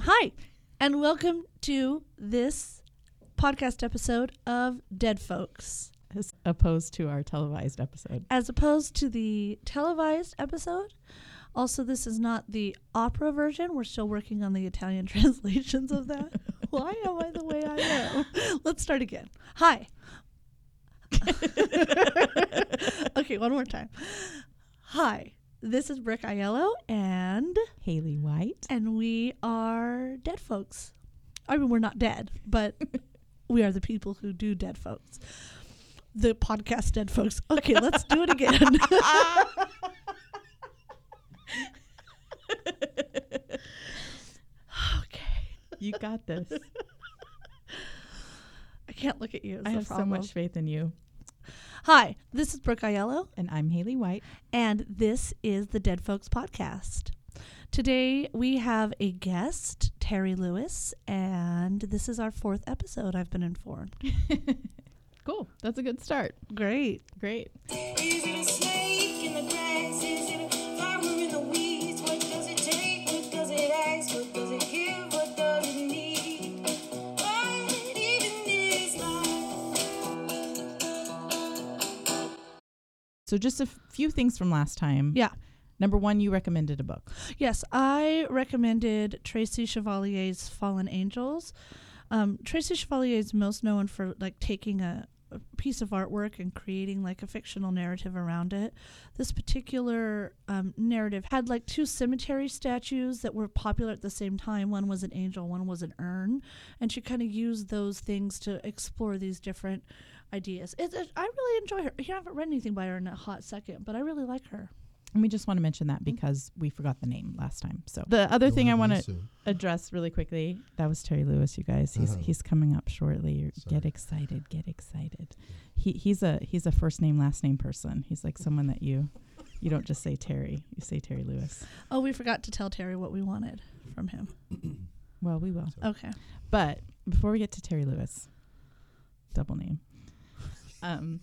Hi, and welcome to this podcast episode of Dead Folks. as opposed to our televised episode. As opposed to the televised episode, also, this is not the opera version. We're still working on the Italian translations of that. Why am I the way I am? Let's start again. Hi. okay, one more time. Hi, this is Brooke Aiello, and Haley White. and we are dead folks. I mean, we're not dead, but we are the people who do dead folks. The podcast dead folks. Okay, let's do it again. okay, You got this. I can't look at you. I have so much faith in you. Hi, this is Brooke Aiello, And I'm Haley White. and this is the Dead Folks podcast. Today we have a guest, Terry Lewis, and this is our fourth episode. I've been informed. Cool. That's a good start. Great. Great. So, just a f- few things from last time. Yeah. Number one, you recommended a book. Yes, I recommended Tracy Chevalier's Fallen Angels. Um, Tracy Chevalier is most known for like taking a, a piece of artwork and creating like a fictional narrative around it. This particular um, narrative had like two cemetery statues that were popular at the same time. One was an angel, one was an urn, and she kind of used those things to explore these different ideas. It, it, I really enjoy her. I haven't read anything by her in a hot second, but I really like her. And we just want to mention that because we forgot the name last time. So, the other thing I want to address really quickly that was Terry Lewis, you guys. He's Uh-huh. he's coming up shortly. Get excited. Get excited. He he's a he's a first name last name person. He's like someone that you you don't just say Terry. You say Terry Lewis. Oh, we forgot to tell Terry what we wanted from him. Well, we will. Okay. But before we get to Terry Lewis, double name. Um,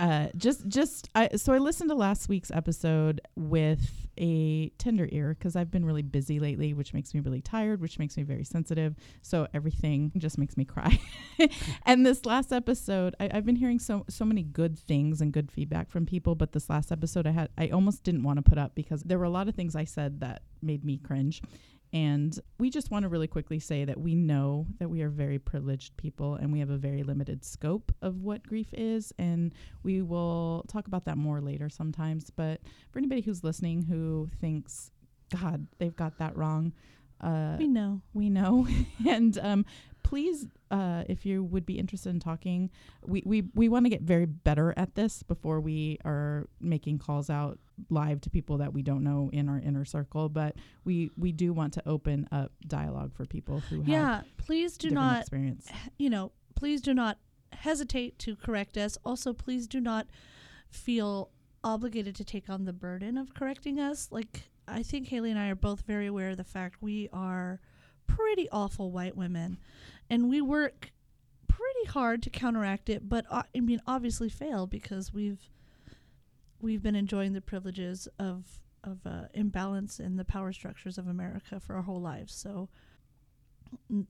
uh, just just I so I listened to last week's episode with a tender ear because I've been really busy lately, which makes me really tired, which makes me very sensitive. So everything just makes me cry. and this last episode, I, I've been hearing so so many good things and good feedback from people, but this last episode I had I almost didn't want to put up because there were a lot of things I said that made me cringe. And we just want to really quickly say that we know that we are very privileged people and we have a very limited scope of what grief is. And we will talk about that more later sometimes. But for anybody who's listening who thinks, God, they've got that wrong, uh, We know. we know. and um, please, uh, if you would be interested in talking, we, we, we want to get very better at this before we are making calls out live to people that we don't know in our inner circle. But we, we do want to open up dialogue for people who have Yeah. Please do not, experience. you know, please do not hesitate to correct us. Also, please do not feel obligated to take on the burden of correcting us. Like, I think Haley and I are both very aware of the fact we are pretty awful white women and we work pretty hard to counteract it, but uh, I mean, obviously fail because we've we've been enjoying the privileges of of uh, imbalance in the power structures of America for our whole lives. So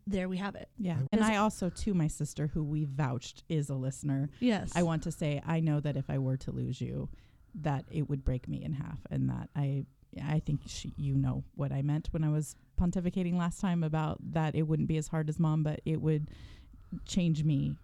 there we have it. Yeah. And I also, too, my sister, who we vouched is a listener, Yes. I want to say I know that if I were to lose you, that it would break me in half, and that I I think she, you know what I meant when I was pontificating last time about that it wouldn't be as hard as mom, but it would change me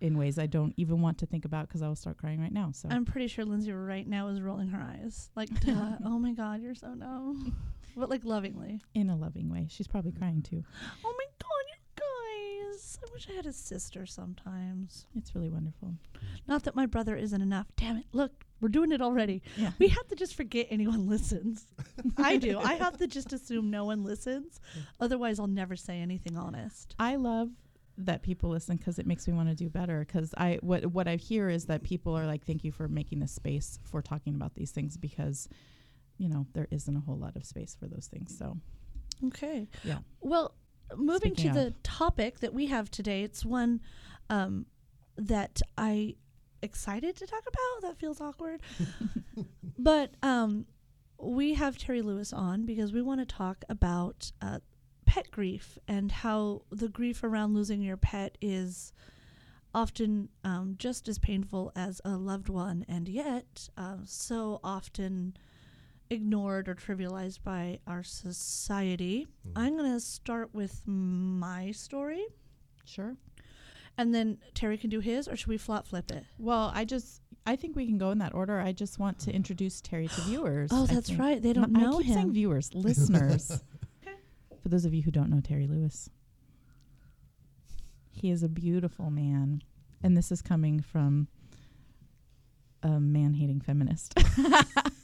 in ways I don't even want to think about because I will start crying right now. So I'm pretty sure Lindsay right now is rolling her eyes. Like, duh, oh my God, you're so dumb. But like lovingly. in a loving way, she's probably crying too. Oh my God, you guys. I wish I had a sister sometimes. It's really wonderful. Not that my brother isn't enough. Damn it. Look, we're doing it already. Yeah. We have to just forget anyone listens. I do. I have to just assume no one listens. Otherwise, I'll never say anything honest. I love that people listen because it makes me want to do better. Because I what what I hear is that people are like, "Thank you for making this space for talking about these things," because you know there isn't a whole lot of space for those things. So Okay. Yeah. Well, moving Speaking to of. the topic that we have today, it's one um, that I excited to talk about. That feels awkward, but um, we have Terry Lewis on because we want to talk about uh, pet grief and how the grief around losing your pet is often um, just as painful as a loved one, and yet um, so often ignored or trivialized by our society. Mhm. I'm going to start with my story, Sure. And then Terry can do his, or should we flop flip it? Well, I just I think we can go in that order. I just want to introduce Terry to viewers. Oh, I that's think. right. They don't No, know I keep saying viewers, listeners. For those of you who don't know Terry Lewis, he is a beautiful man, and this is coming from a man-hating feminist.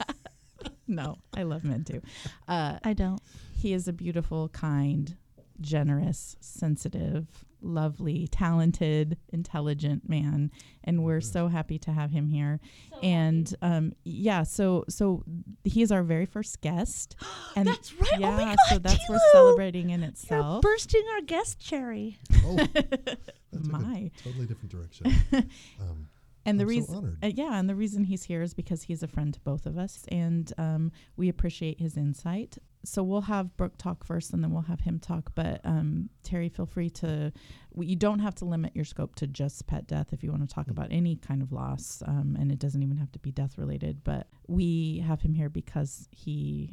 no, I love men too. Uh, I don't. he is a beautiful, kind, generous, sensitive, lovely, talented, intelligent man, and we're so happy to have him here. and um, yeah, so so he is our very first guest, and That's right. yeah, oh my God, so that's Tilo! we're celebrating in You're itself. bursting our guest cherry. Oh, that My. a totally different direction. Um, And the I'm so reason, honored. uh, yeah, and the reason he's here is because he's a friend to both of us, and um, we appreciate his insight. So we'll have Brooke talk first, and then we'll have him talk. But um, Terry, feel free to. w- You don't have to limit your scope to just pet death if you want to talk Mm. about any kind of loss, um, and it doesn't even have to be death related. But we have him here because he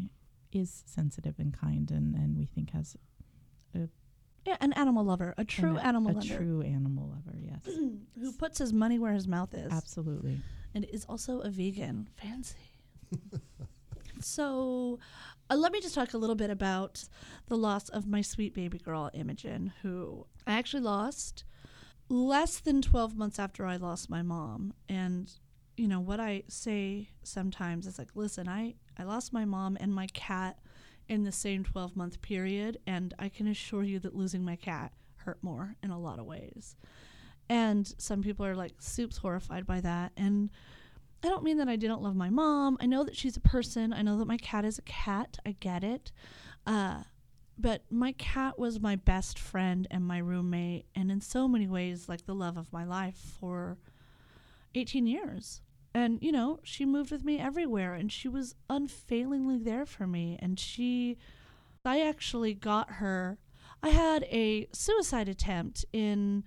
is sensitive and kind, and and we think has Yeah, an animal lover, a true an- animal a lover, true animal lover. Yes, who puts his money where his mouth is, absolutely. and is also a vegan. Fancy. so, uh, let me just talk a little bit about the loss of my sweet baby girl, Imogen, who I actually lost less than 12 months after I lost my mom. And, you know, what I say sometimes is like, listen, I, I lost my mom and my cat in the same 12 month period. And I can assure you that losing my cat hurt more in a lot of ways. And some people are like, soup's horrified by that. And I don't mean that I didn't love my mom. I know that she's a person. I know that my cat is a cat. I get it. Uh, but my cat was my best friend and my roommate, and in so many ways, like the love of my life for 18 years. And, you know, she moved with me everywhere, and she was unfailingly there for me. And she, I actually got her, I had a suicide attempt in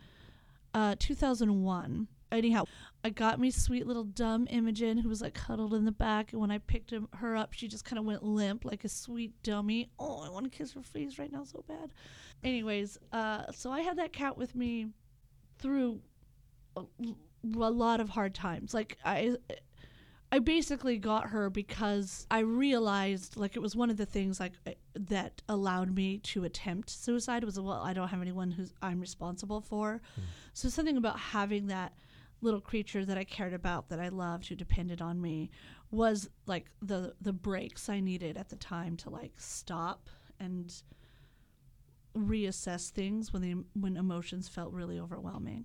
uh, 2001. Anyhow, I got me sweet little dumb Imogen who was like cuddled in the back, and when I picked him, her up, she just kind of went limp like a sweet dummy. Oh, I want to kiss her face right now so bad. Anyways, uh, so I had that cat with me through a lot of hard times. Like I, I basically got her because I realized like it was one of the things like uh, that allowed me to attempt suicide was well I don't have anyone who's I'm responsible for. So something about having that little creature that I cared about that I loved who depended on me was like the the breaks I needed at the time to like stop and reassess things when the when emotions felt really overwhelming.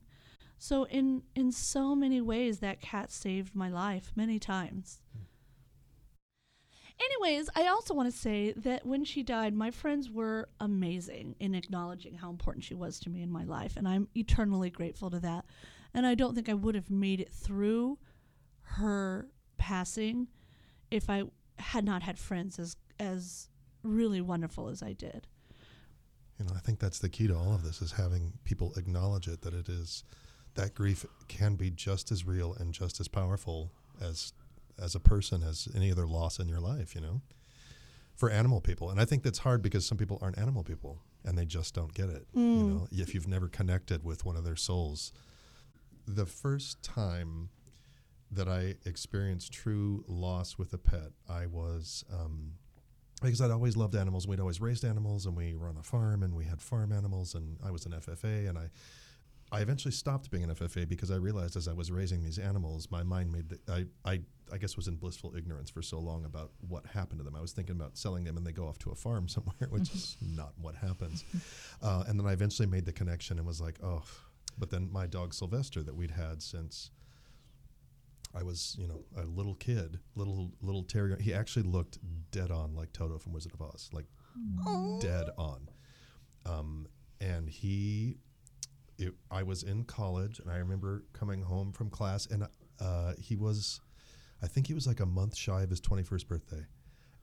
So in in so many ways that cat saved my life many times. Anyways, I also want to say that when she died, my friends were amazing in acknowledging how important she was to me in my life, and I'm eternally grateful to that. And I don't think I would have made it through her passing if I had not had friends as as really wonderful as I did. You know, I think that's the key to all of this is having people acknowledge it that it is that grief can be just as real and just as powerful as as a person as any other loss in your life, you know. For animal people. And I think that's hard because some people aren't animal people and they just don't get it. You Mm. know, if you've never connected with one of their souls. The first time that I experienced true loss with a pet, I was um, because I'd always loved animals. We'd always raised animals, and we were on a farm, and we had farm animals, and I was an FFA, and I, I eventually stopped being an FFA because I realized as I was raising these animals, my mind made the, I, I, I guess was in blissful ignorance for so long about what happened to them. I was thinking about selling them, and they go off to a farm somewhere, which is not what happens. Uh, and then I eventually made the connection and was like, oh, but then my dog Sylvester that we'd had since. I was, you know, a little kid, little little terrier. He actually looked dead on like Toto from Wizard of Oz, like dead on. Um, and he, it, I was in college, and I remember coming home from class, and uh, he was, I think he was like a month shy of his twenty first birthday,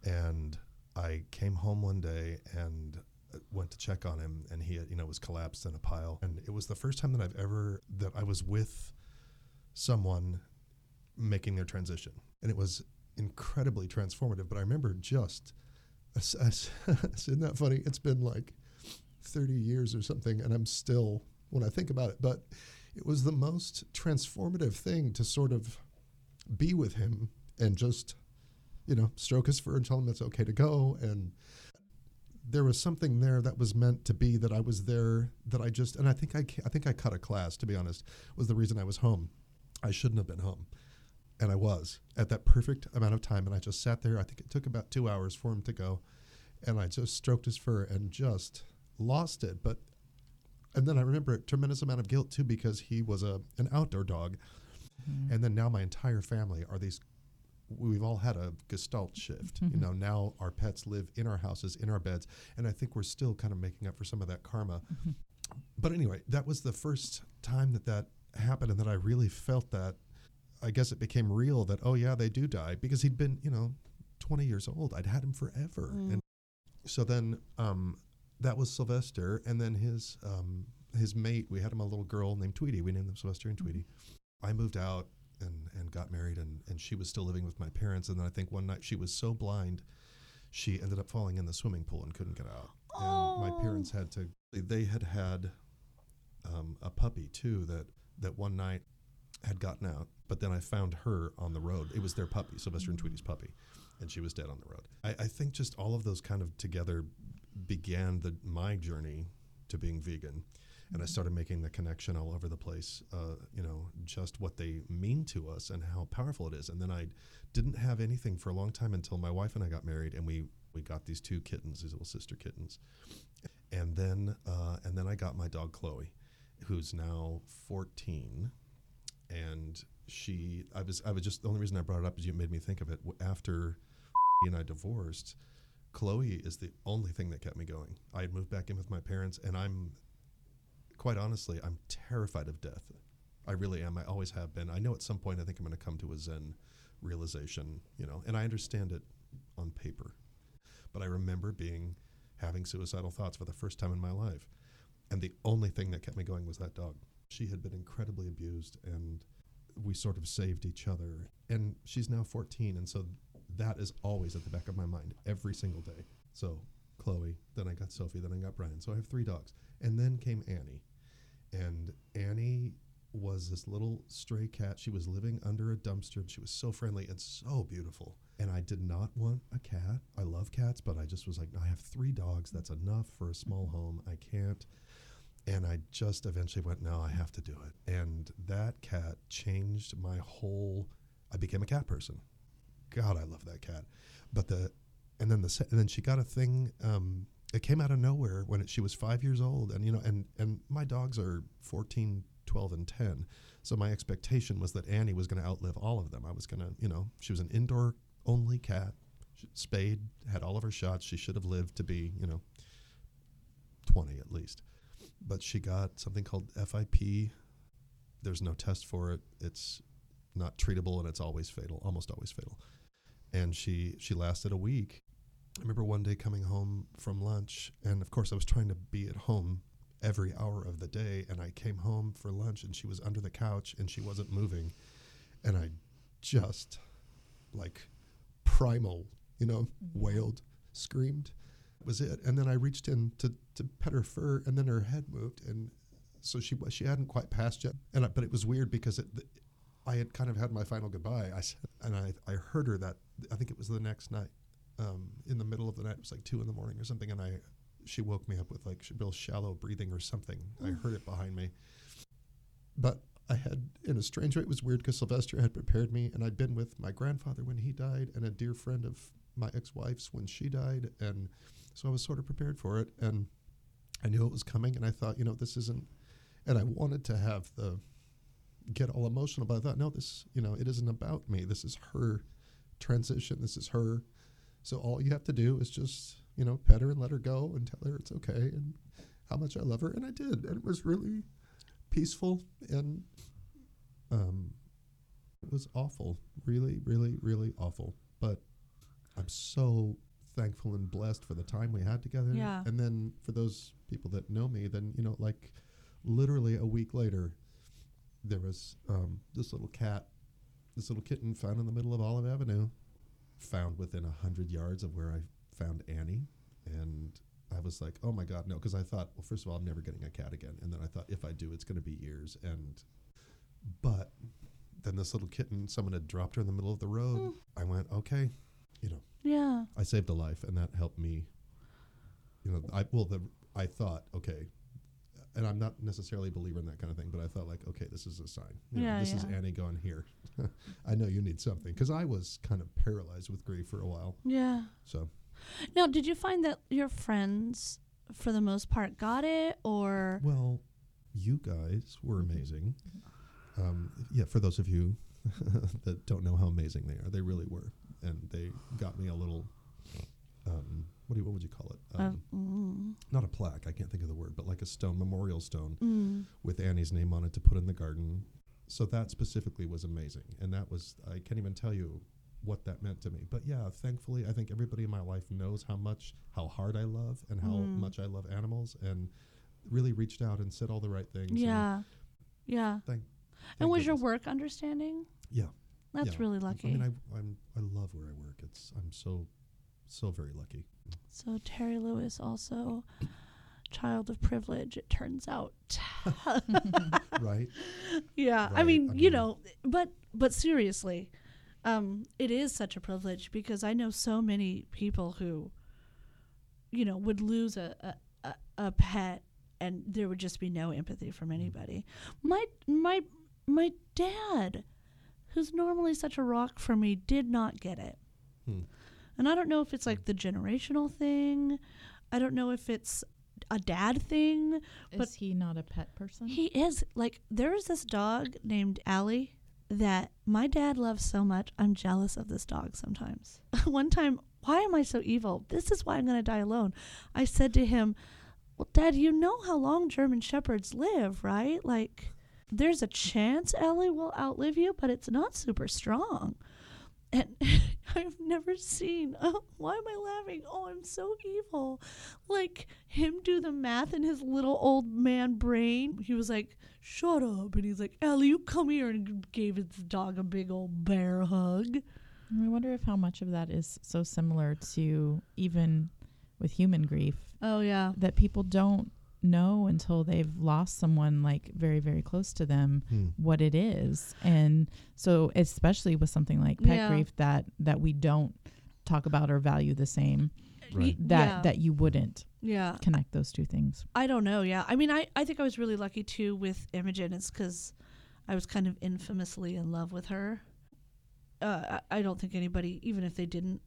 and I came home one day, and uh, went to check on him, and he you know was collapsed in a pile. And it was the first time that I've ever that I was with someone making their transition, and it was incredibly transformative. But I remember just, isn't that funny? It's been like thirty years or something, and I'm still when I think about it, but it was the most transformative thing to sort of be with him and just you know stroke his fur and tell him it's okay to go and there was something there that was meant to be that I was there that I just and I think I I think I cut a class to be honest was the reason I was home. I shouldn't have been home. And I was at that perfect amount of time and I just sat there. I think it took about 2 hours for him to go and I just stroked his fur and just lost it. But and then I remember a tremendous amount of guilt too because he was a an outdoor dog. Mm-hmm. And then now my entire family are these we've all had a gestalt shift. You mm-hmm. know, now our pets live in our houses, in our beds, and I think we're still kind of making up for some of that karma. Mm-hmm. But anyway, that was the first time that that happened, and that I really felt that. I guess it became real that oh yeah, they do die because he'd been you know, twenty years old. I'd had him forever, mm. and so then um, that was Sylvester, and then his um, his mate. We had him a little girl named Tweety. We named them Sylvester and Tweety. I moved out and, and got married, and, and she was still living with my parents. And then I think one night she was so blind, she ended up falling in the swimming pool and couldn't get out. And my parents had to. They had had um, a puppy too that that one night had gotten out, but then I found her on the road. It was their puppy, Sylvester and Tweety's puppy, and she was dead on the road. I, I think just all of those kind of together began the my journey to being vegan and I started making the connection all over the place. Uh, you know, just what they mean to us and how powerful it is. And then I didn't have anything for a long time until my wife and I got married, and we we got these two kittens, these little sister kittens. And then uh, and then I got my dog Chloe, who's now 14, and she I was I was just the only reason I brought it up is you made me think of it after he and I divorced. Chloe is the only thing that kept me going. I had moved back in with my parents, and I'm quite honestly, I'm terrified of death. I really am. I always have been. I know at some point I think I'm going to come to a Zen realization, you know, and I understand it on paper. But I remember being having suicidal thoughts for the first time in my life. And the only thing that kept me going was that dog. She had been incredibly abused and we sort of saved each other. And she's now 14 and so that is always at the back of my mind every single day. So Chloe, then I got Sophie, then I got Brian. So I have three dogs. And then came Annie. And Annie was this little stray cat. She was living under a dumpster and she was so friendly and so beautiful. And I did not want a cat. I love cats, but I just was like, I have three dogs. That's enough for a small home. I can't. And I just eventually went, no, I have to do it. And that cat changed my whole. I became a cat person. God, I love that cat. But the, and then the, and then she got a thing. Um, it came out of nowhere when it, she was five years old, and you know, and and my dogs are 14, 12, and ten. So my expectation was that Annie was going to outlive all of them. I was going to, you know, she was an indoor only cat, She- spayed, had all of her shots. She should have lived to be, you know, twenty at least. But she got something called FIP. There's no test for it. It's not treatable, and it's always fatal, almost always fatal. And she she lasted a week. I remember one day coming home from lunch, and of course I was trying to be at home every hour of the day. And I came home for lunch, and she was under the couch, and she wasn't moving, and I just like primal, you know, wailed, screamed. Was it? And then I reached in to to pet her fur, and then her head moved, and so she she hadn't quite passed yet. And I, but it was weird because it. I had kind of had my final goodbye. I and I, I heard her that I think it was the next night, um, in the middle of the night. It was like two in the morning or something, and I she woke me up with like real shallow breathing or something. I heard it behind me, but I had in a strange way it was weird because Sylvester had prepared me, and I'd been with my grandfather when he died, and a dear friend of my ex-wife's when she died, and so I was sort of prepared for it, and I knew it was coming, and I thought, you know, this isn't, and I wanted to have the get all emotional, but I thought, no, this, you know, it isn't about me. This is her transition. This is her. So all you have to do is just, you know, pet her and let her go and tell her it's okay and how much I love her. And I did. And it was really peaceful and um, it was awful. Really, really, really awful. But I'm so thankful and blessed for the time we had together. Yeah. And then for those people that know me, then you know, like literally a week later, there was um, this little cat, this little kitten found in the middle of Olive Avenue, found within a hundred yards of where I found Annie, and I was like, oh my god, no, because I thought, well, first of all, I'm never getting a cat again, and then I thought if I do, it's going to be years, and but then this little kitten, someone had dropped her in the middle of the road. Mm. I went, okay, you know, Yeah. I saved a life, and that helped me. You know, I well, the I thought, okay, and I'm not necessarily a believer in that kind of thing, but I thought like, okay, this is a sign. You know, Yeah, this is. Annie going here. I know you need something because I was kind of paralyzed with grief for a while. Yeah. So Now, did you find that your friends, for the most part, got it, or well, you guys were amazing. Um, yeah, for those of you that don't know how amazing they are, they really were, and they got me a little. Um, what do you, what would you call it? uh, Um, mm, not a plaque. I can't think of the word, but like a stone, memorial stone mm, with Annie's name on it to put in the garden. So that specifically was amazing, and that was I can't even tell you what that meant to me. But yeah, thankfully, I think everybody in my life knows how much, how hard I love, and how Mm. much I love animals, and really reached out and said all the right things. yeah, yeah. thank And was your work understanding? Yeah, That's yeah. really lucky. I mean, I I'm I love where I work. It's I'm so so very lucky. so Terry Lewis also child of privilege. It turns out. right? Yeah, I mean, I you know, but but seriously, um, it is such a privilege because I know so many people who, you know, would lose a a, a, a pet and there would just be no empathy from Mm. anybody. My my my dad, who's normally such a rock for me, did not get it. Hmm. And I don't know if it's like the generational thing. I don't know if it's a dad thing. But- Is he not a pet person? He is like there's this dog named Allie that my dad loves so much. I'm jealous of this dog sometimes. One time, why am I so evil? This is why I'm going to die alone. I said to him, "Well, dad, you know how long German shepherds live, right? Like there's a chance Allie will outlive you, but it's not super strong." And I've never seen. Oh, why am I laughing? Oh, I'm so evil. Like him do the math in his little old man brain. He was like, "Shut up!" And he's like, "Ellie, you come here," and gave his dog a big old bear hug. I wonder if how much of that is so similar to even with human grief Oh yeah, that people don't know until they've lost someone like very very close to them Hmm. what it is and so especially with something like pet Yeah. grief that that we don't talk about or value the same Right. that yeah. that you wouldn't yeah. connect those two things I don't know. Yeah, I mean, I I think I was really lucky too with Imogen. It's because I was kind of infamously in love with her. Uh, I, I don't think anybody, even if they didn't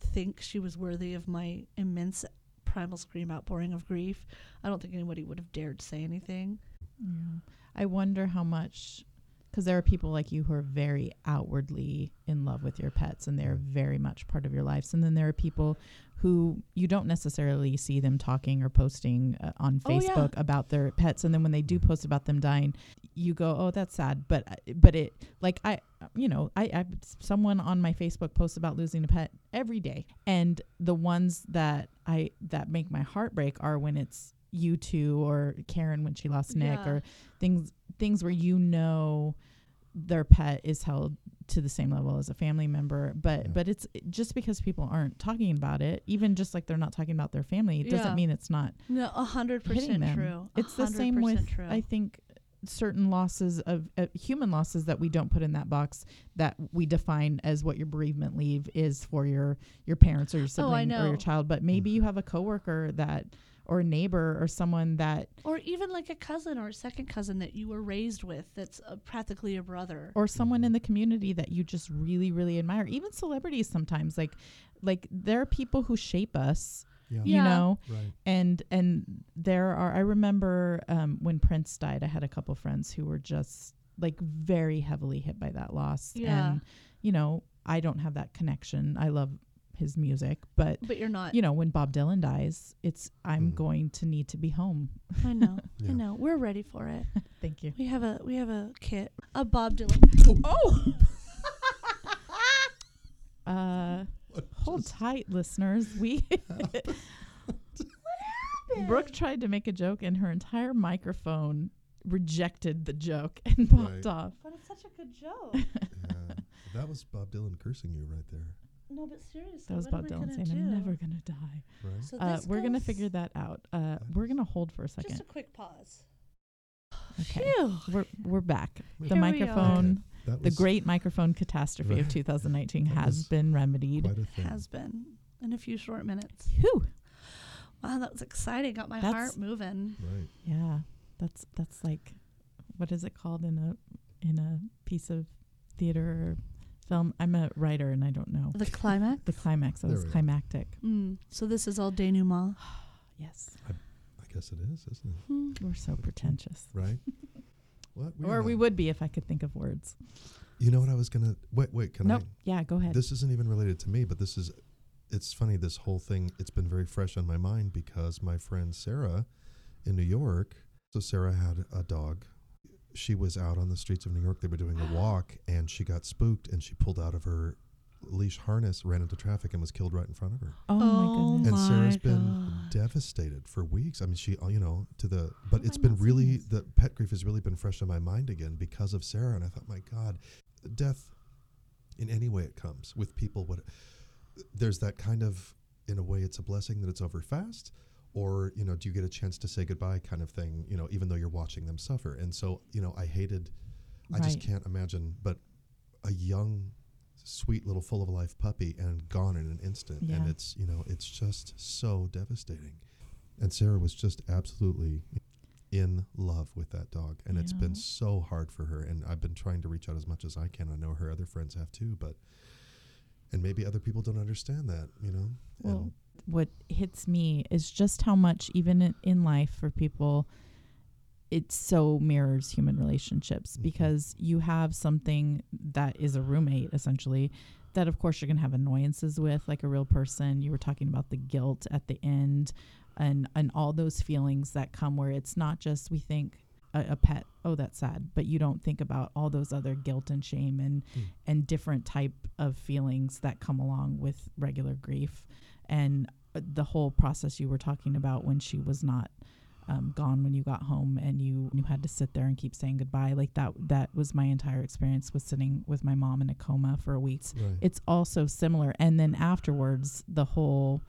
think she was worthy of my immense primal scream outpouring of grief, I don't think anybody would have dared say anything. Yeah. I wonder how much, because there are people like you who are very outwardly in love with your pets and they're very much part of your lives. And then there are people who you don't necessarily see them talking or posting uh, on Oh, yeah. Facebook about their pets. And then when they do post about them dying, you go, oh, that's sad. But, uh, but it, like, I, you know, I, I, someone on my Facebook posts about losing a pet every day. And the ones that I, that make my heart break are when it's, you two or Karen when she lost Nick Yeah. or things things where you know their pet is held to the same level as a family member but Yeah. but it's just because people aren't talking about it even just like they're not talking about their family it Yeah. doesn't mean it's not No, a hundred hitting percent them true. it's the same with true. i think certain losses of uh, human losses that we don't put in that box that we define as what your bereavement leave is for your your parents or your Oh, sibling or your child but maybe you have a coworker that or a neighbor or someone that or even like a cousin or a second cousin that you were raised with that's uh, practically a brother. or someone in the community that you just really really admire even celebrities sometimes like like there are people who shape us Yeah. you Yeah. know Right. and and there are i remember um, when prince died i had a couple friends who were just like very heavily hit by that loss Yeah. and you know i don't have that connection i love his music but but you're not. you know when bob dylan dies it's i'm Mm. going to need to be home I know. Yeah. I know. We're ready for it. thank you We have a we have a kit. A Bob Dylan. oh uh Hold tight, listeners. We Brooke tried to make a joke, and her entire microphone rejected the joke and popped Right. off. But it's such a good joke. Yeah. That was Bob Dylan cursing you right there, no, but seriously, That was what Bob are Dylan gonna saying, "I'm never gonna die." right? So Uh, we're gonna figure that out. Uh, we're gonna hold for a second. Just a quick pause. Okay, Phew. we're we're back. Here The we microphone, That the great microphone catastrophe of 2019 That has been remedied. quite. Has been in a few short minutes. Whew. Wow, that was exciting. Got my That's- heart moving. Right. Yeah, that's that's like, what is it called in a in a piece of theater or film? I'm a writer and I don't know The climax. the climax. That There was climactic. Mm, so this is all denouement. Yes, I guess it is, isn't it? Hmm. we're so pretentious. Right. what? or we would be if I could think of words. You know what I was gonna? Wait, wait. Can nope. I? Yeah, go ahead. This isn't even related to me, but this is. It's funny. This whole thing. It's been very fresh on my mind because my friend Sarah, in New York. So Sarah had a dog. She was out on the streets of New York. They were doing a walk, and she got spooked, and she pulled out of her leash harness, ran into traffic, and was killed right in front of her. oh, my goodness. and my Sarah's been devastated for weeks. I mean, she, uh, you know, to the, but How it's have I been really, the pet grief has really been fresh in my mind again because of Sarah. And I thought, my God, death, in any way it comes with people, what, there's that kind of, in a way, it's a blessing that it's over fast. Or, you know, do you get a chance to say goodbye kind of thing, you know, even though you're watching them suffer. And so, you know, I hated, I just can't imagine, but a young, sweet little full of life puppy and gone in an instant. yeah. And it's, you know, it's just so devastating. And Sarah was just absolutely in love with that dog. And it's been so hard for her. And I've been trying to reach out as much as I can. I know her other friends have too, but, and maybe other people don't understand that, you know? Well, and what hits me is just how much, even in, life, for people, it so mirrors human relationships Mhm. because you have something that is a roommate essentially that of course you're going to have annoyances with like a real person you were talking about the guilt at the end and and all those feelings that come where it's not just we think a, a pet oh that's sad but you don't think about all those other guilt and shame and Mm. and different type of feelings that come along with regular grief and uh, the whole process you were talking about when she was not um, gone when you got home and you you had to sit there and keep saying goodbye like that that was my entire experience with sitting with my mom in a coma for weeks right. it's also similar and then afterwards the whole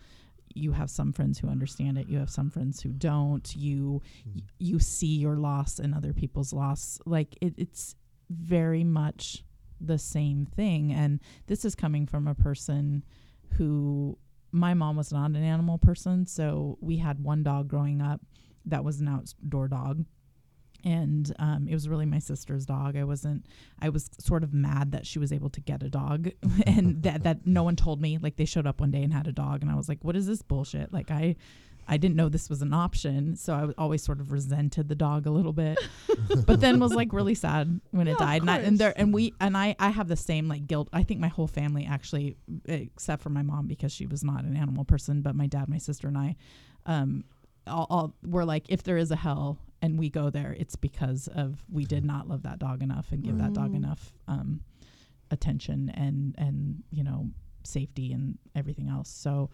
you have some friends who understand it you have some friends who don't you Mm. you see your loss and other people's loss like it, it's very much the same thing and this is coming from a person who my mom was not an animal person so we had one dog growing up that was an outdoor dog and um, it was really my sister's dog. I wasn't. I was sort of mad that she was able to get a dog, and that that no one told me. Like they showed up one day and had a dog, and I was like, "What is this bullshit?" Like I, I didn't know this was an option, so I always sort of resented the dog a little bit. but then was like really sad when Yeah, it died, and, I, and there and we and I I have the same like guilt. I think my whole family actually, except for my mom because she was not an animal person, but my dad, my sister, and I, um, all, all we're like, if there is a hell and we go there, it's because of we did not love that dog enough and give that dog Mm. enough um, attention and and you know safety and everything else. So,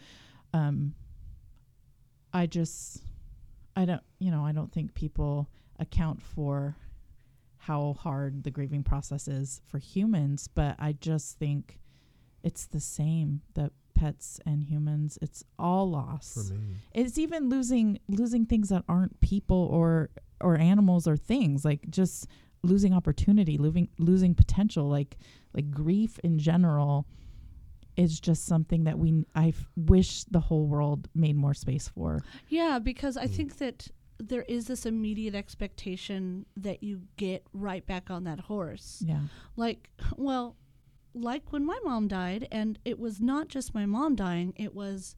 um, I just I don't you know I don't think people account for how hard the grieving process is for humans, but I just think it's the same that pets and humans it's all loss For me. it's even losing losing things that aren't people or or animals or things like just losing opportunity losing losing potential like like grief in general is just something that we I f- wish the whole world made more space for Yeah, because I Mm. think that there is this immediate expectation that you get right back on that horse. yeah Like, well, like when my mom died, and it was not just my mom dying, it was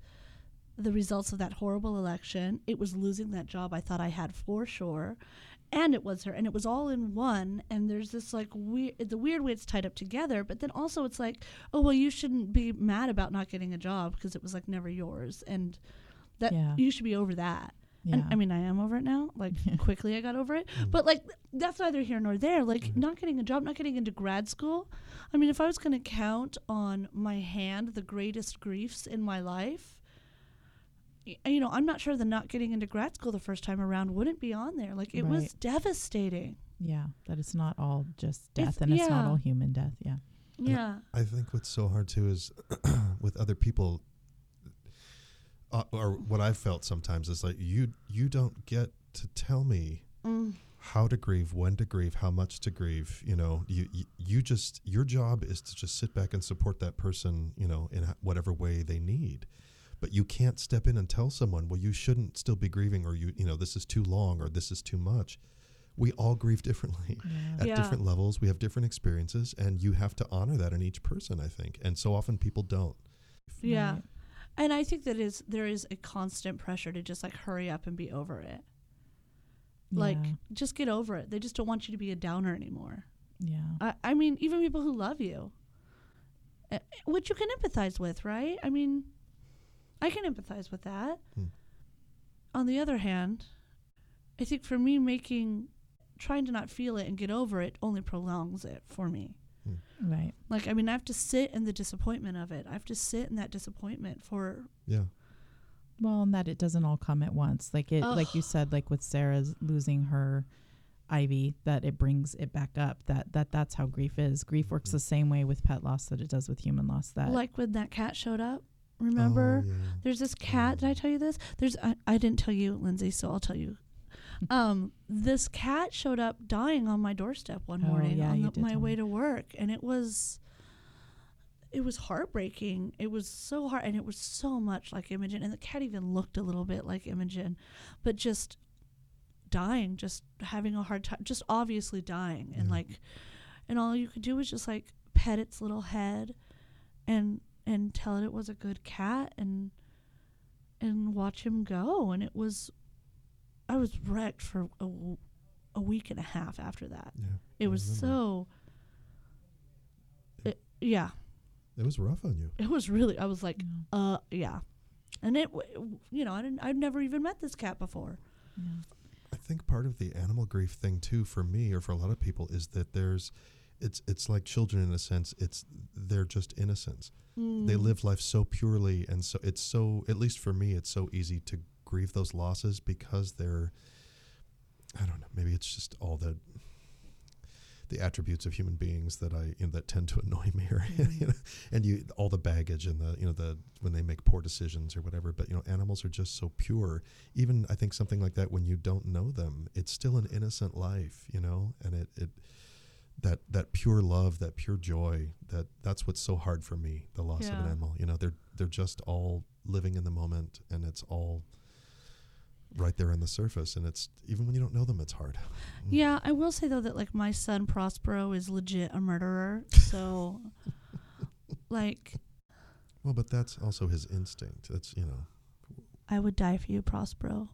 the results of that horrible election. It was losing that job I thought I had for sure. And it was her, and it was all in one. And there's this like weird, the weird way it's tied up together. But then also it's like, oh well, you shouldn't be mad about not getting a job because it was like never yours, and that Yeah. you should be over that. Yeah. And I mean, I am over it now. Like quickly, I got over it. Mm. But like, that's neither here nor there. Like, Mhm. not getting a job, not getting into grad school. I mean, if I was going to count on my hand the greatest griefs in my life, y- you know, I'm not sure the not getting into grad school the first time around wouldn't be on there. Like, it was devastating. yeah. That it's not all just It's- death and it's not all human death. Yeah. Yeah. I think what's so hard too is with other people, uh, or what I've felt sometimes is like you you don't get to tell me Mm. how to grieve, when to grieve, how much to grieve. You know, you you, you just your job is to just sit back and support that person. You know, in whatever way they need. But you can't step in and tell someone, well, you shouldn't still be grieving, or you you know this is too long, or this is too much. We all grieve differently Yeah. at Yeah. different levels. We have different experiences, and you have to honor that in each person. I think, and so often people don't. Yeah. Right. And I think that is there is a constant pressure to just like hurry up and be over it. Like just get over it. They just don't want you to be a downer anymore. Yeah. I, I mean, even people who love you, uh, which you can empathize with, right? I mean, I can empathize with that. Hmm. On the other hand, I think for me, making, trying to not feel it and get over it only prolongs it for me. Right. Like, I mean, I have to sit in the disappointment of it. I have to sit in that disappointment for, Yeah, Well, and that it doesn't all come at once. Like it, like you said, like with Sarah's losing her Ivy, that it brings it back up. That that that's how grief is. Grief works the same way with pet loss that it does with human loss. That like when that cat showed up. Remember? Oh, yeah. There's this cat. Did I tell you this? There's I, I didn't tell you, Lindsay, so I'll tell you. Um, this cat showed up dying on my doorstep one Oh, morning yeah, on the, my way me. to work, and it was it was heartbreaking. It was so hard, and it was so much like Imogen, and the cat even looked a little bit like Imogen, but just dying, just having a hard time, just obviously dying, and Yeah. like, and all you could do was just like pet its little head, and and tell it it was a good cat, and and watch him go, and it was, I was wrecked for a week and a half after that. yeah. It I was remember. so. It, yeah, It was rough on you. it was really. I was like, Yeah. uh, yeah, and it, w- you know, I didn't. I'd never even met this cat before. Yeah. I think part of the animal grief thing too, for me or for a lot of people, is that there's, it's it's like children in a sense. It's they're just innocents. They Mm. live life so purely, and so it's so. At least for me, it's so easy to grieve those losses because they're. I don't know. Maybe it's just all the. The attributes of human beings that I you know, that tend to annoy me, or you know, and you all the baggage and the you know the when they make poor decisions or whatever. But you know, animals are just so pure. Even I think something like that when you don't know them, it's still an innocent life, you know, and it it that that pure love, that pure joy, that that's what's so hard for me. The loss of an animal, you know, they're they're just all living in the moment, and it's all right there on the surface, and it's even when you don't know them, it's hard. Mm. Yeah, I will say though that like my son Prospero is legit a murderer. So, like, Well, but that's also his instinct. That's you know, I would die for you, Prospero.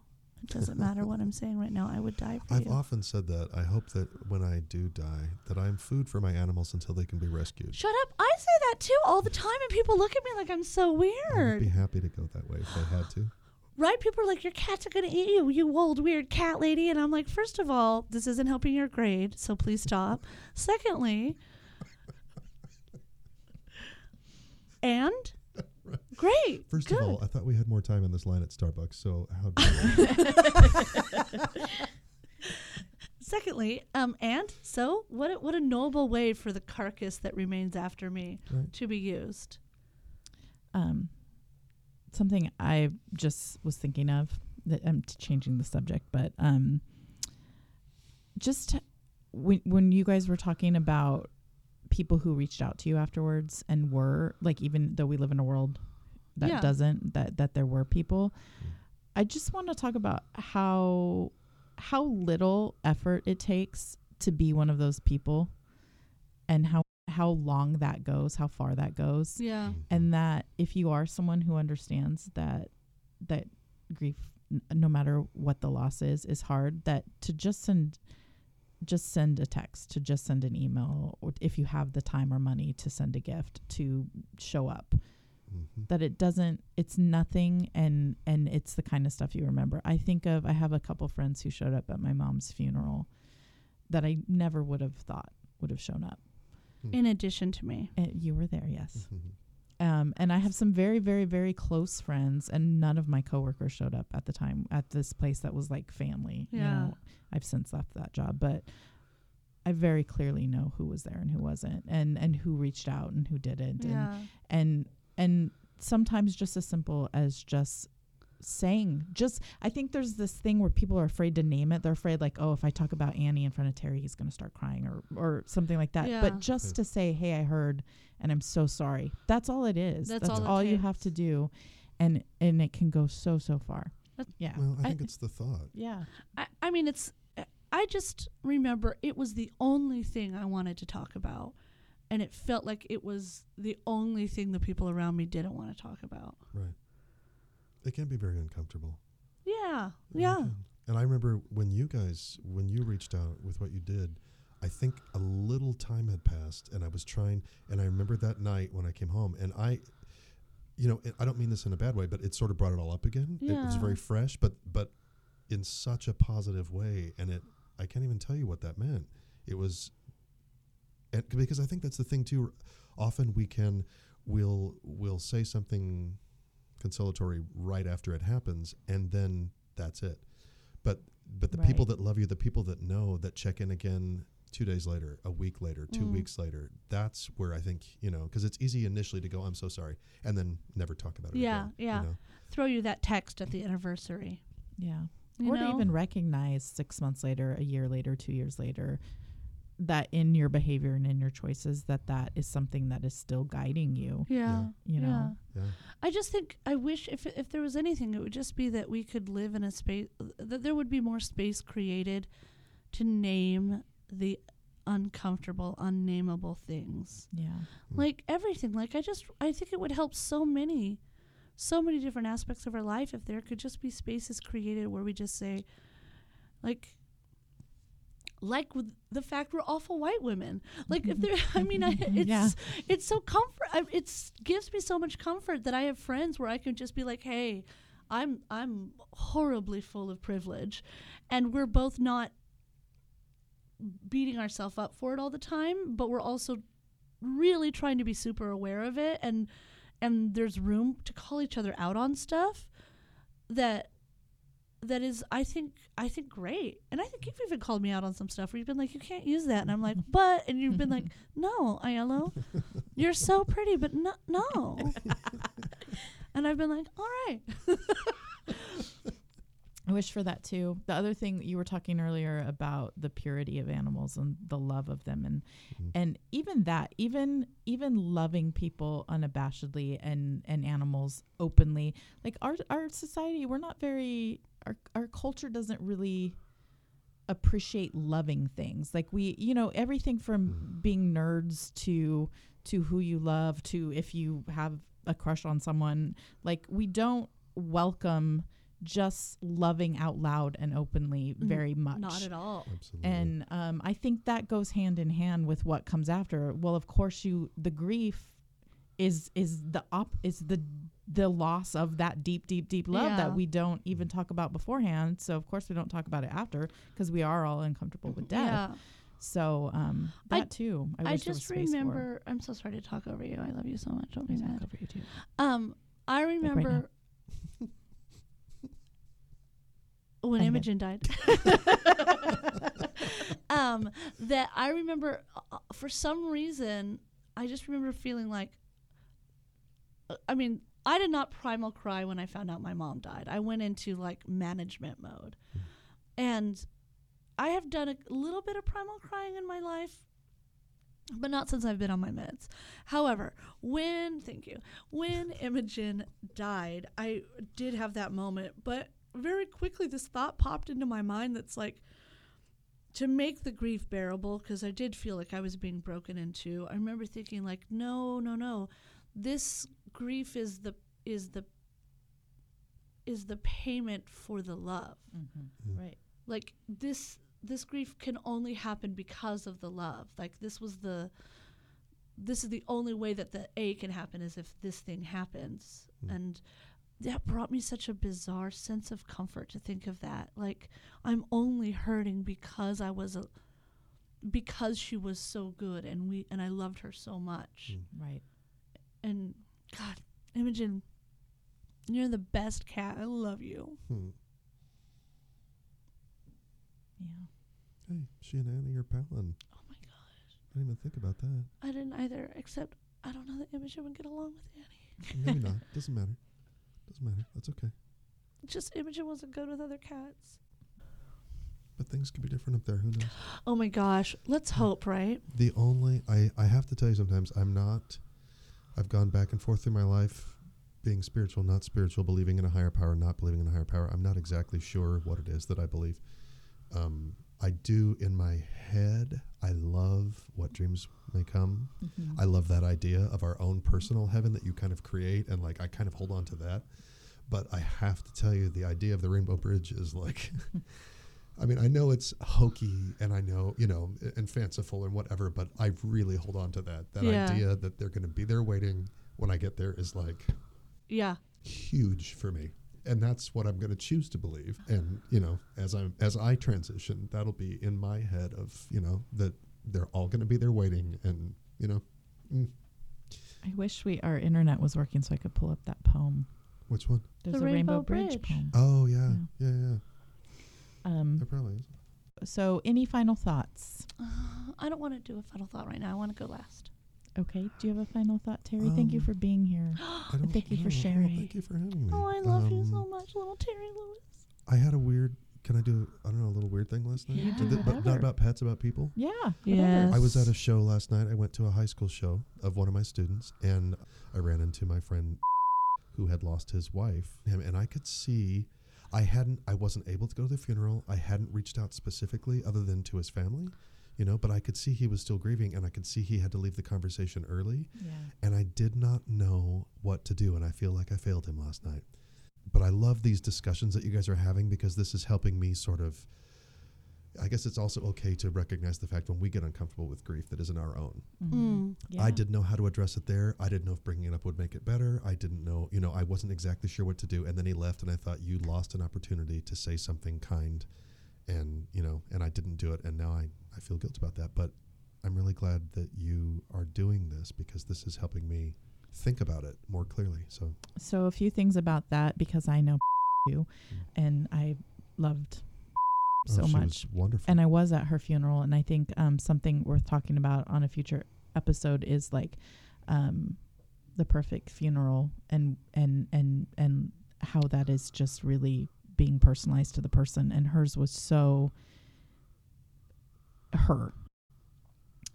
It doesn't matter what I'm saying right now. I would die for I've you. often said that. I hope that when I do die, that I'm food for my animals until they can be rescued. Shut up! I say that too all the time, and people look at me like I'm so weird. I would be weird. happy to go that way if I had to. Right? People are like, "Your cats are gonna eat you, you old weird cat lady," and I'm like, first of all, this isn't helping your grade, so please stop. Secondly, and great, First good. of all, I thought we had more time in this line at Starbucks, so how dare? Secondly, um, and so what? A, what a noble way for the carcass that remains after me Right. to be used. um, something I just was thinking of that I'm t- changing the subject, but um, just when when you guys were talking about people who reached out to you afterwards and were like, even though we live in a world that Yeah. doesn't, that that there were people. I just want to talk about how how little effort it takes to be one of those people, and how how long that goes, how far that goes Yeah. and that if you are someone who understands that that grief n- no matter what the loss is is hard that to just send just send a text to just send an email or if you have the time or money to send a gift to show up Mhm. that it doesn't it's nothing and and it's the kind of stuff you remember i think of i have a couple friends who showed up at my mom's funeral that i never would have thought would have shown up In addition to me. and you were there yes Mhm. Um, and i have some very very very close friends and none of my coworkers showed up at the time at this place that was like family you Yeah. know i've since left that job but i very clearly know who was there and who wasn't and and who reached out and who didn't and and and sometimes just as simple as just saying just i think there's this thing where people are afraid to name it they're afraid like oh if i talk about annie in front of terry he's going to start crying or or something like that Yeah. but just hmm. to say hey i heard and i'm so sorry that's all it is That's that's, all all, you have to do and and it can go so so far That- yeah Well, I think it's the thought. yeah I, I mean, it's. I just remember it was the only thing I wanted to talk about, and it felt like it was the only thing the people around me didn't want to talk about. Right. It can be very uncomfortable. Yeah, It yeah, can. And I remember when you guys, when you reached out with what you did, I think a little time had passed, and I was trying. And I remember that night when I came home, and I, you know, I don't mean this in a bad way, but it sort of brought it all up again. Yeah. It was very fresh, but but in such a positive way, and it I can't even tell you what that meant. It was, and because I think that's the thing too. Often we can, we'll we'll say something consolatory right after it happens, and then that's it. But but the people that love you, the people that know, that check in again two days later, a week later, two Mm. weeks later, that's where I think you know because it's easy initially to go, I'm so sorry, and then never talk about it. Yeah, again, yeah. You know? throw you that text at the anniversary. yeah You or know? to even recognize six months later, a year later, two years later, that in your behavior and in your choices, that that is something that is still guiding you. yeah, You know, yeah. Yeah. I just think I wish if if there was anything, it would just be that we could live in a space that there would be more space created to name the uncomfortable, unnameable things. yeah, Mm. Like everything. Like I just I think it would help so many so many different aspects of our life if there could just be spaces created where we just say like like the fact we're awful white women. Like if mm-hmm. there i mean I, mm-hmm. it's Yeah. it's so comfort I- it's gives me so much comfort that i have friends where i can just be like hey i'm i'm horribly full of privilege and we're both not beating ourselves up for it all the time but we're also really trying to be super aware of it and and there's room to call each other out on stuff that that is I think I think great. And I think you've even called me out on some stuff where you've been like, You can't use that and I'm like, But and you've been like, No, Aiello, you're so pretty, but no no And I've been like, All right. I wish for that too. The other thing you were talking earlier about the purity of animals and the love of them, and Mhm. and even that, even even loving people unabashedly and and animals openly. Like our our society, we're not very our our culture doesn't really appreciate loving things. Like we, you know, everything from being nerds to to who you love to if you have a crush on someone. Like we don't welcome just loving out loud and openly Mm, very much. Not at all. Absolutely. And um, I think that goes hand in hand with what comes after. Well, of course, you the grief is is the op is the the loss of that deep, deep, deep love Yeah. that we don't even talk about beforehand. So of course we don't talk about it after because we are all uncomfortable with death. Yeah. So um, I- that too. I, I, wish there was just space for. remember I'm so sorry to talk over you. I love you so much. Don't be I mad. over you too. Um, I right now. remember when Okay. Imogen died. um, that I remember uh, for some reason I just remember feeling like. uh, I mean, I did not primal cry when I found out my mom died. I went into like management mode, and I have done a little bit of primal crying in my life but not since I've been on my meds. However, when thank you, when Imogen died, I did have that moment, but very quickly this thought popped into my mind that's like to make the grief bearable because I did feel like I was being broken into. I remember thinking like, no, no, no, this grief is the is the is the payment for the love Mm-hmm. Right. like this this grief can only happen because of the love like this was the this is the only way that the A can happen is if this thing happens. Hmm. And that brought me such a bizarre sense of comfort to think of that. Like I'm only hurting because I was a because she was so good and we and I loved her so much. Hmm. Right. And God, Imogen, you're the best cat. I love you. Hmm. Yeah. Hey, she and Annie are palin. Oh my gosh. I didn't even think about that. I didn't either, except I don't know that Imogen would get along with Annie. Maybe not. Doesn't matter. Doesn't matter. That's okay. Just Imogen wasn't good with other cats. But things could be different up there. Who knows? Oh my gosh. Let's hope, right? The only I I have to tell you sometimes I'm not. I've gone back and forth through my life, being spiritual, not spiritual, believing in a higher power, not believing in a higher power. I'm not exactly sure what it is that I believe. Um, I do in my head. I love what dreams may come. Mhm. I love that idea of our own personal heaven that you kind of create, and like I kind of hold on to that. But I have to tell you, the idea of the Rainbow Bridge is like, I mean, I know it's hokey, and I know you know, and fanciful and whatever, but I really hold on to that. That Yeah. idea that they're going to be there waiting when I get there is like Yeah. huge for me and that's what i'm going to choose to believe and you know as i'm as i transition that'll be in my head of you know that they're all going to be there waiting and you know mm, I wish we our internet was working so I could pull up that poem. which one? There's The a Rainbow, Rainbow Bridge, Bridge. poem. Oh yeah yeah yeah, Um, there probably is so any final thoughts? Uh, I don't want to do a final thought right now. I want to go last. Okay. Do you have a final thought, Terry? Thank you Um, for being here. I don't thank you for know. Sharing. thank you for having me Oh, I love you so Um, much, little Terry Lewis. i had a weird can i do i don't know a little weird thing last night You Did do but not about pets about people Yeah. Yes. I was at a show last night. I went to a high school show of one of my students, and I ran into my friend who had lost his wife. Him and I could see, I hadn't, I wasn't able to go to the funeral. I hadn't reached out specifically, other than to his family, you know. But I could see he was still grieving, and I could see he had to leave the conversation early, Yeah. and I did not know what to do, and I feel like I failed him last night. But I love these discussions that you guys are having because this is helping me sort of. I guess it's also okay to recognize the fact when we get uncomfortable with grief that isn't our own. Mm. Yeah. I didn't know how to address it there. I didn't know if bringing it up would make it better. I didn't know, you know, I wasn't exactly sure what to do. And then he left, and I thought you lost an opportunity to say something kind, and you know, and I didn't do it, and now I I feel guilt about that. But I'm really glad that you are doing this because this is helping me think about it more clearly. So So a few things about that because I know you, and I loved so oh, she much. wonderful. and I was at her funeral, and I think um, something worth talking about on a future episode is like um, the perfect funeral, and and and and how that is just really being personalized to the person, and hers was so her.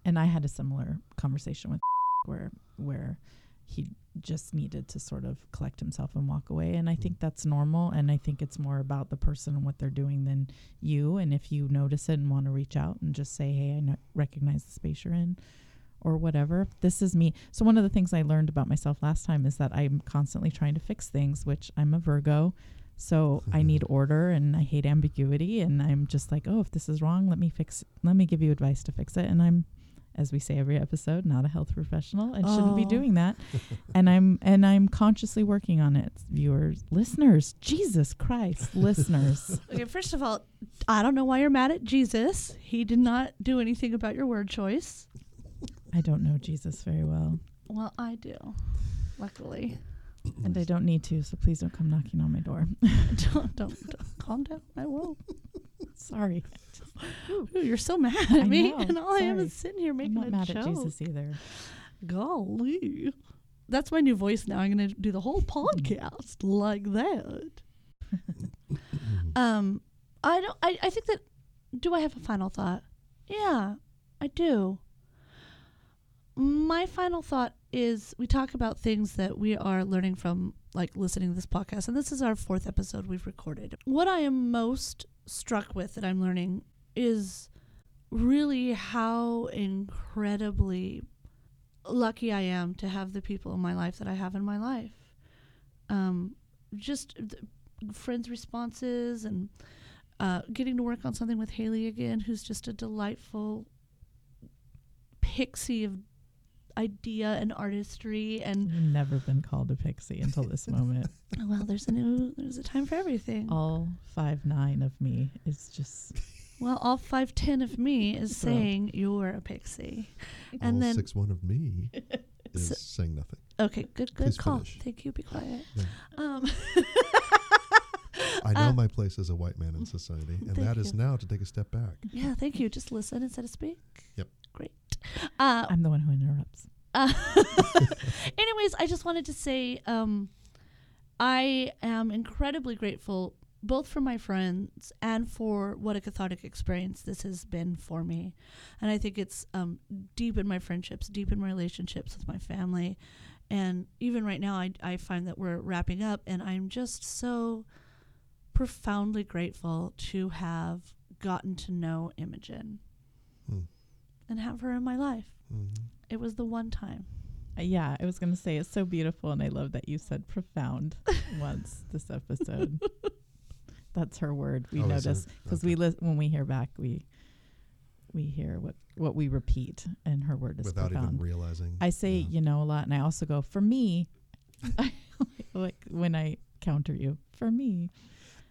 And I had a similar conversation with where where he just needed to sort of collect himself and walk away, and I think that's normal, and I think it's more about the person and what they're doing than you. And if you notice it and want to reach out and just say hey i recognize the space you're in or whatever. This is me. So one of the things i learned about myself last time is that i'm constantly trying to fix things which i'm a virgo so i mm-hmm. need order and i hate ambiguity and i'm just like oh if this is wrong let me fix let me give you advice to fix it and i'm as we say every episode not a health professional and shouldn't be Oh. doing that and i'm and i'm consciously working on it viewers listeners jesus christ listeners Okay, first of all, I don't know why you're mad at Jesus. He did not do anything about your word choice. I don't know Jesus very well, Well, I do. Luckily. And I don't need to, so please don't come knocking on my door. don't, don't, don't. Calm down. I won't. Sorry. Ooh, you're so mad at I me, know, and all I am sorry. is sitting here making. I'm not a mad joke. at Jesus either. Golly. That's my new voice now. I'm going to do the whole podcast like that. um, I don't. I, I think that. Do I have a final thought? Yeah, I do. My final thought is we talk about things that we are learning from, like listening to this podcast, and this is our fourth episode we've recorded. What I am most struck with that I'm learning is really how incredibly lucky I am to have the people in my life that I have in my life. Um, just friends' responses and uh, getting to work on something with Haley again, who's just a delightful pixie of idea and artistry and You've never been called a pixie until this moment. well there's a new there's a time for everything All five nine of me is just well all 510 of me is saying you're a pixie and All then six one of me is So- saying nothing. okay good good Please call finish. thank you be quiet Yeah. um I know Uh, my place as a white man in society, and Thank that is you. now to take a step back. yeah thank you just listen instead of speak Yep. Great uh I'm the one who interrupts. Uh, anyways, I just wanted to say um, I am incredibly grateful both for my friends and for what a cathartic experience this has been for me. And I think it's um, deep in my friendships, deep in my relationships with my family. And even right now, I, I find that we're wrapping up, and I'm just so profoundly grateful to have gotten to know Imogen Hmm. And have her in my life. hmm It was the one time. Uh, Yeah, I was going to say it's so beautiful, and I love that you said profound once this episode. That's her word. We Oh, notice because Okay. we li- when we hear back, we we hear what what we repeat, and her word is Without profound. even realizing. I say Yeah. you know a lot, and I also go for me. like when I counter you, for me.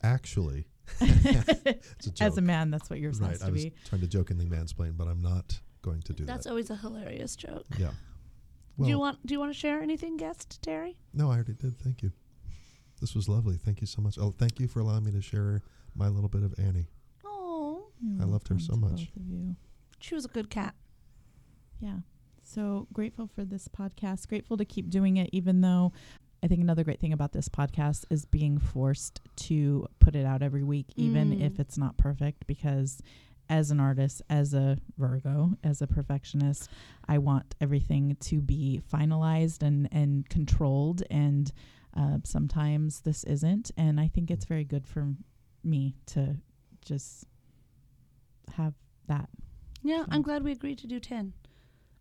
Actually, it's a. As a man, that's what yours right. has I to was trying to jokingly mansplain, but I'm not going to do That's that. always a hilarious joke. Yeah. do you want do you want to share anything, guest Terry? No, I already did. Thank you. This was lovely. Thank you so much. Oh, thank you for allowing me to share my little bit of Annie. Oh, I loved her so much. both of you. she was a good cat. Yeah. So grateful for this podcast. Grateful to keep doing it, even though I think another great thing about this podcast is being forced to put it out every week, even Mm. if it's not perfect, because as an artist, as a Virgo, as a perfectionist, I want everything to be finalized and, and controlled. And uh, sometimes this isn't. And I think it's very good for me to just have that. Yeah, So- I'm glad we agreed to do ten,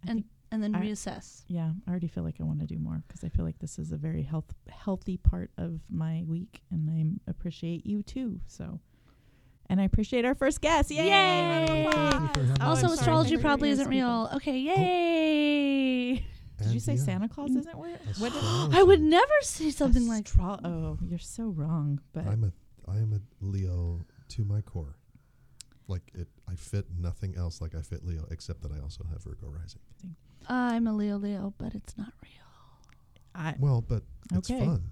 I and and then I- reassess. yeah, I already feel like I want to do more because I feel like this is a very health healthy part of my week, and I appreciate you too. So, and I appreciate our first guest. Yay! Yay! Round of Thank you for applause. having also, I'm sorry. astrology probably isn't people. real. Okay, oh. yay! Did you say yeah, Santa Claus isn't real? What? I would never say something like. Astro- oh, you're so wrong. But I'm a I am a Leo to my core. Like it, I fit nothing else like I fit Leo, except that I also have Virgo rising. I'm a Leo Leo, but it's not real. I Well, but it's Okay. fun.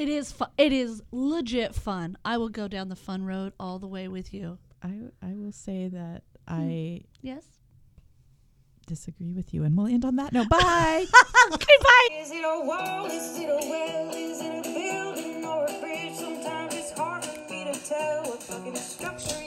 It is fun. It is legit fun. I will go down the fun road all the way with you. I I will say that hmm. I Yes. disagree with you, and we'll end on that note. Bye. okay, bye. Is it a wall? Is it a well? Is it a building or a bridge? Sometimes it's hard for me to tell what fucking structure